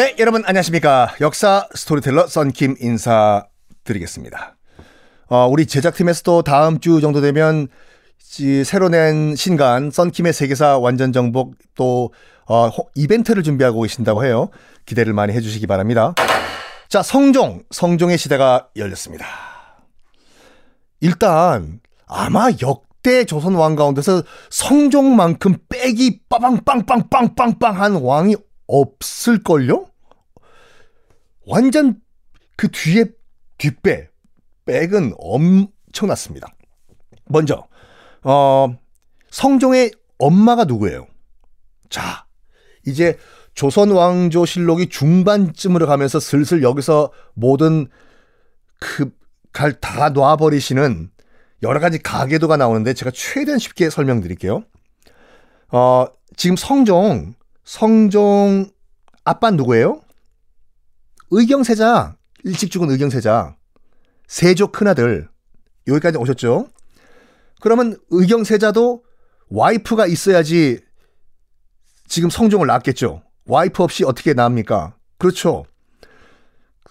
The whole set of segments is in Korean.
네, 여러분 안녕하십니까. 역사 스토리텔러 썬킴 인사드리겠습니다. 어, 우리 제작팀에서도 다음 주 정도 되면 새로 낸 신간 썬킴의 세계사 완전 정복 또 어, 이벤트를 준비하고 계신다고 해요. 기대를 많이 해주시기 바랍니다. 자, 성종, 성종의 시대가 열렸습니다. 일단 아마 역대 조선 왕 가운데서 성종만큼 빽이 빠방빵빵빵빵빵한 왕이 없을걸요? 완전 그 뒤에 뒷배, 백은 엄청났습니다. 먼저, 어, 성종의 엄마가 누구예요? 자, 이제 조선 왕조 실록이 중반쯤으로 가면서 슬슬 여기서 모든 그, 갈다 놔버리시는 여러 가지 가계도가 나오는데 제가 최대한 쉽게 설명드릴게요. 어, 지금 성종, 성종 아빠 누구예요? 의경세자, 일찍 죽은 의경세자, 세조 큰아들, 여기까지 오셨죠? 그러면 의경세자도 와이프가 있어야지 지금 성종을 낳았겠죠. 와이프 없이 어떻게 낳습니까? 그렇죠.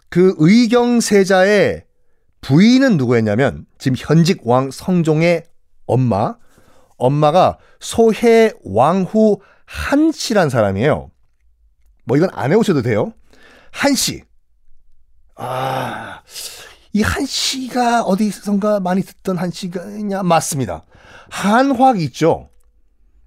그 의경세자의 부인은 누구였냐면 지금 현직 왕 성종의 엄마, 엄마가 소해 왕후 한씨란 사람이에요. 뭐 이건 안 해오셔도 돼요. 한씨. 아, 이 한씨가 어디선가 많이 듣던 한씨가 맞습니다. 한화기 있죠.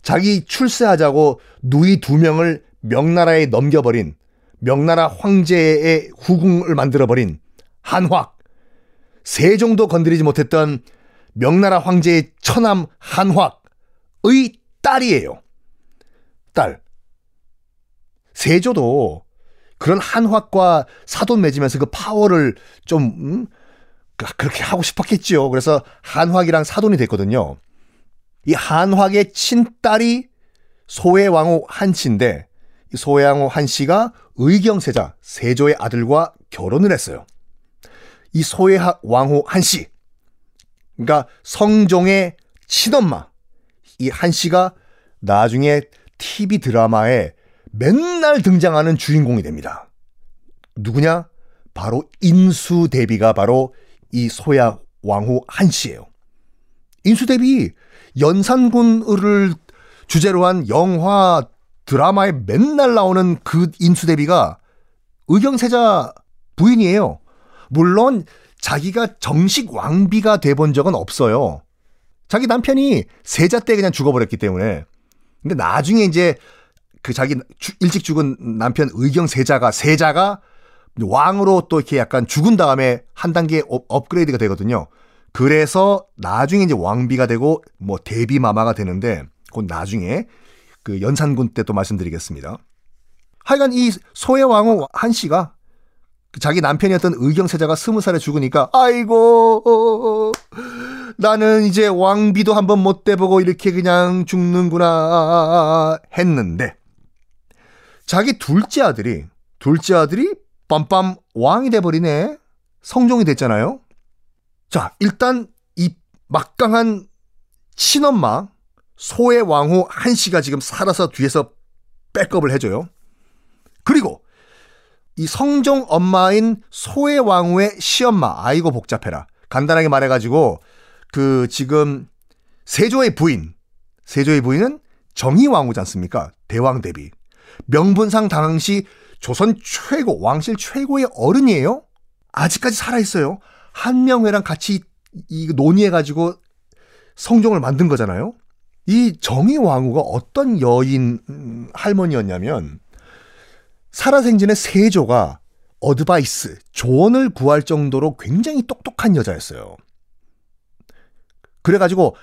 자기 출세하자고 누이 두 명을 명나라에 넘겨버린 명나라 황제의 후궁을 만들어버린 한화 세종도 건드리지 못했던 명나라 황제의 처남 한화의 딸이에요. 딸. 세조도 그런 한화과 사돈 맺으면서 그 파워를 좀 음? 그, 그렇게 하고 싶었겠지요. 그래서 한화이랑 사돈이 됐거든요. 이 한화의 친딸이 소해왕후 한씨인데 이 소해왕후 한씨가 의경세자 세조의 아들과 결혼을 했어요. 이 소해왕후 한씨 그러니까 성종의 친엄마 이 한씨가 나중에 TV 드라마에 맨날 등장하는 주인공이 됩니다. 누구냐? 바로 인수대비가 바로 이 소야 왕후 한씨예요. 인수대비 연산군을 주제로 한 영화 드라마에 맨날 나오는 그 인수대비가 의경세자 부인이에요. 물론 자기가 정식 왕비가 돼본 적은 없어요. 자기 남편이 세자 때 그냥 죽어버렸기 때문에. 근데 나중에 이제 그 자기 일찍 죽은 남편 의경 세자가 세자가 왕으로 또 이렇게 약간 죽은 다음에 한 단계 업그레이드가 되거든요. 그래서 나중에 이제 왕비가 되고 뭐 대비 마마가 되는데 곧 나중에 그 연산군 때 또 말씀드리겠습니다. 하여간 이 소의 왕후 한 씨가 그 자기 남편이었던 의경세자가 스무 살에 죽으니까 아이고 나는 이제 왕비도 한번 못 돼보고 이렇게 그냥 죽는구나 했는데 자기 둘째 아들이 둘째 아들이 빰빰 왕이 돼버리네. 성종이 됐잖아요. 자, 일단 이 막강한 친엄마 소의 왕후 한씨가 지금 살아서 뒤에서 백업을 해줘요. 그리고 이 성종 엄마인 소의 왕후의 시엄마 아이고 복잡해라. 간단하게 말해가지고 그 지금 세조의 부인 세조의 부인은 정희 왕후지 않습니까? 대왕 대비. 명분상 당시 조선 최고, 왕실 최고의 어른이에요? 아직까지 살아있어요. 한명회랑 같이 이 논의해가지고 성종을 만든 거잖아요. 이 정희 왕후가 어떤 여인 음, 할머니였냐면 살아생전에 세조가 어드바이스, 조언을 구할 정도로 굉장히 똑똑한 여자였어요. 그래가지고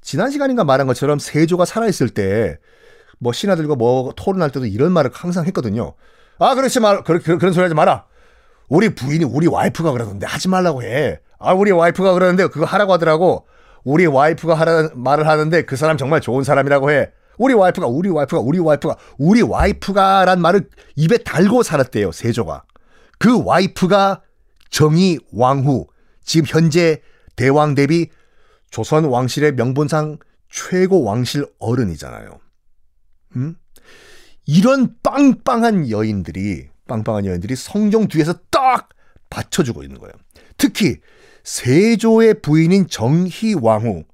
지난 시간인가 말한 것처럼 세조가 살아있을 때 뭐 신하들과 뭐 토론할 때도 이런 말을 항상 했거든요. 아, 그렇지 말, 그런, 그런 소리 하지 마라. 우리 부인이 우리 와이프가 그러던데 하지 말라고 해. 아, 우리 와이프가 그러는데 그거 하라고 하더라고. 우리 와이프가 하라는 말을 하는데 그 사람 정말 좋은 사람이라고 해. 우리 와이프가, 우리 와이프가, 우리 와이프가, 우리 와이프가란 말을 입에 달고 살았대요, 세조가. 그 와이프가 정의 왕후, 지금 현재 대왕 대비 조선 왕실의 명분상 최고 왕실 어른이잖아요. 음? 이런 빵빵한 여인들이 빵빵한 여인들이 성종 뒤에서 딱 받쳐주고 있는 거예요. 특히 세조의 부인인 정희왕후,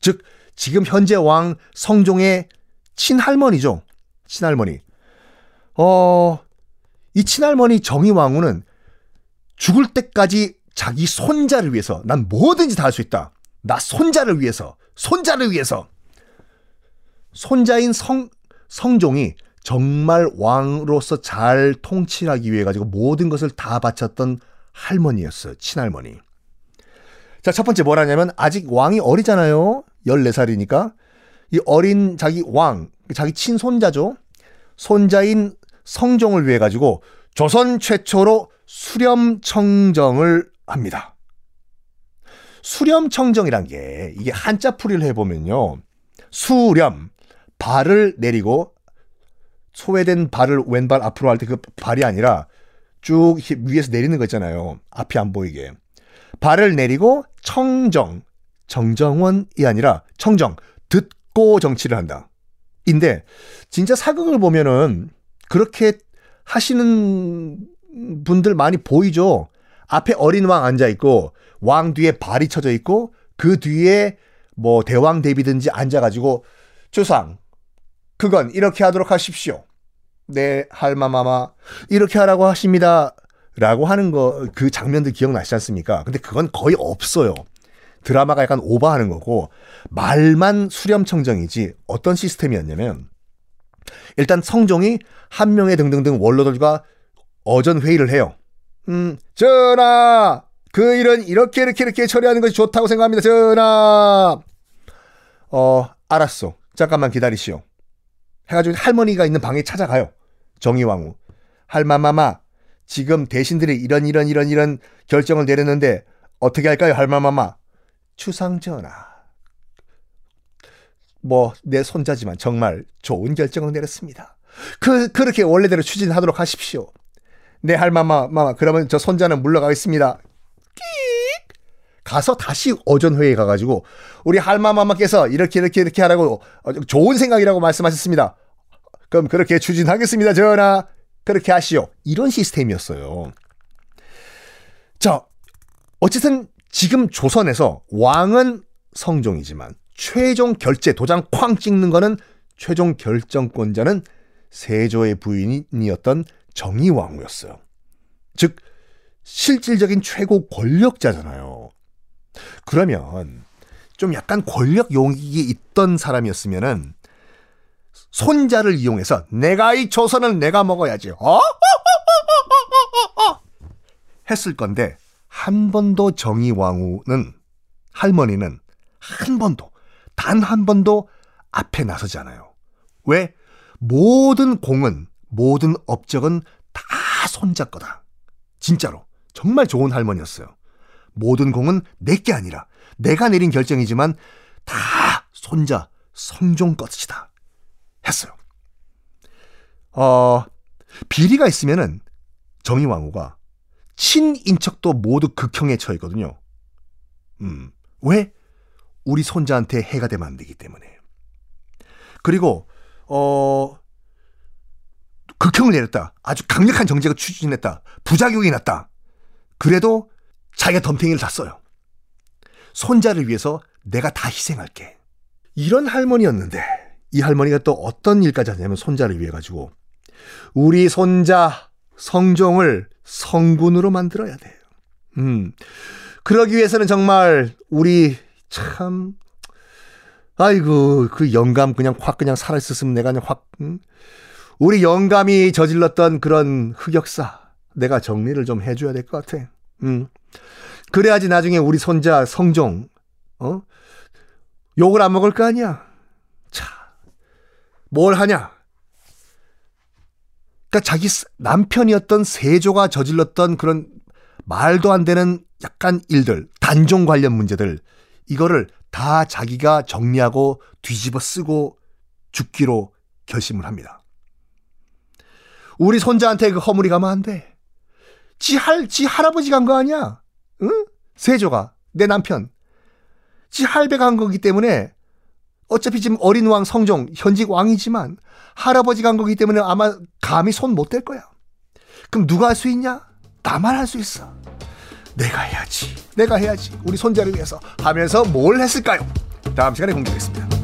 즉 지금 현재 왕 성종의 친할머니죠. 친할머니. 어, 이 친할머니 정희왕후는 죽을 때까지 자기 손자를 위해서 난 뭐든지 다 할 수 있다. 나 손자를 위해서, 손자를 위해서. 손자인 성, 성종이 정말 왕으로서 잘 통치하기 위해 가지고 모든 것을 다 바쳤던 할머니였어요. 친할머니. 자, 첫 번째 뭐라냐면 아직 왕이 어리잖아요. 14살이니까. 이 어린 자기 왕, 자기 친손자죠. 손자인 성종을 위해 가지고 조선 최초로 수렴청정을 합니다. 수렴청정이란 게 이게 한자 풀이를 해보면요. 수렴, 발을 내리고 소외된 발을 왼발 앞으로 할 때 그 발이 아니라 쭉 위에서 내리는 거 있잖아요. 앞이 안 보이게. 발을 내리고 청정, 정정원이 아니라 청정, 듣고 정치를 한다. 인데 진짜 사극을 보면은 그렇게 하시는 분들 많이 보이죠. 앞에 어린 왕 앉아 있고 왕 뒤에 발이 쳐져 있고 그 뒤에 뭐 대왕 대비든지 앉아가지고 주상 그건 이렇게 하도록 하십시오. 네 할마마마 이렇게 하라고 하십니다. 라고 하는 거 그 장면들 기억나시지 않습니까? 근데 그건 거의 없어요. 드라마가 약간 오버하는 거고 말만 수렴청정이지 어떤 시스템이었냐면 일단 성종이 한 명의 등등등 원로들과 어전 회의를 해요. 음, 전하, 그 일은 이렇게 이렇게 이렇게 처리하는 것이 좋다고 생각합니다. 전하. 어, 알았어. 잠깐만 기다리시오. 해가지고 할머니가 있는 방에 찾아가요. 정의왕후. 할마마마, 지금 대신들이 이런 이런 이런 이런 결정을 내렸는데 어떻게 할까요, 할마마마? 추상전하. 뭐, 내 손자지만 정말 좋은 결정을 내렸습니다. 그, 그렇게 원래대로 추진하도록 하십시오. 네, 할마마, 마마, 그러면 저 손자는 물러가겠습니다. 끽! 가서 다시 어전회의에 가가지고, 우리 할마마마께서 이렇게, 이렇게, 이렇게 하라고, 어, 좋은 생각이라고 말씀하셨습니다. 그럼 그렇게 추진하겠습니다, 전하. 그렇게 하시오. 이런 시스템이었어요. 자, 어쨌든 지금 조선에서 왕은 성종이지만 최종 결제 도장 쾅 찍는 거는 최종 결정권자는 세조의 부인이었던 정의왕후였어요. 즉 실질적인 최고 권력자잖아요. 그러면 좀 약간 권력 용익이 있던 사람이었으면은 손자를 이용해서 내가 이 조선을 내가 먹어야지. 어? 했을 건데 한 번도 정의왕후는 할머니는 한 번도 단 한 번도 앞에 나서지 않아요. 왜? 모든 공은 모든 업적은 다 손자 거다. 진짜로 정말 좋은 할머니였어요. 모든 공은 내게 아니라 내가 내린 결정이지만 다 손자 성종 것이다. 했어요. 어, 비리가 있으면은 정의왕후가 친인척도 모두 극형에 처했거든요. 음, 왜? 우리 손자한테 해가 되면 안 되기 때문에. 그리고, 어, 극형을 내렸다. 아주 강력한 정책을 추진했다. 부작용이 났다. 그래도 자기가 덤탱이를 잤어요. 손자를 위해서 내가 다 희생할게. 이런 할머니였는데, 이 할머니가 또 어떤 일까지 하냐면 손자를 위해 가지고, 우리 손자 성종을 성군으로 만들어야 돼요. 음. 그러기 위해서는 정말 우리 참 아이고 그 영감 그냥 확 그냥 살아 있었으면 내가 그냥 확 음? 우리 영감이 저질렀던 그런 흑역사 내가 정리를 좀 해줘야 될 것 같아. 음. 그래야지 나중에 우리 손자 성종 어 욕을 안 먹을 거 아니야. 자, 뭘 하냐? 그러니까 자기 남편이었던 세조가 저질렀던 그런 말도 안 되는 약간 일들, 단종 관련 문제들, 이거를 다 자기가 정리하고 뒤집어 쓰고 죽기로 결심을 합니다. 우리 손자한테 그 허물이 가면 안 돼. 지 할, 지 할아버지 간거 아니야? 응? 세조가, 내 남편. 지 할배가 한 거기 때문에 어차피 지금 어린 왕 성종, 현직 왕이지만 할아버지가 한 거기 때문에 아마 감히 손 못 댈 거야. 그럼 누가 할 수 있냐? 나만 할 수 있어. 내가 해야지. 내가 해야지. 우리 손자를 위해서 하면서 뭘 했을까요? 다음 시간에 공개하겠습니다.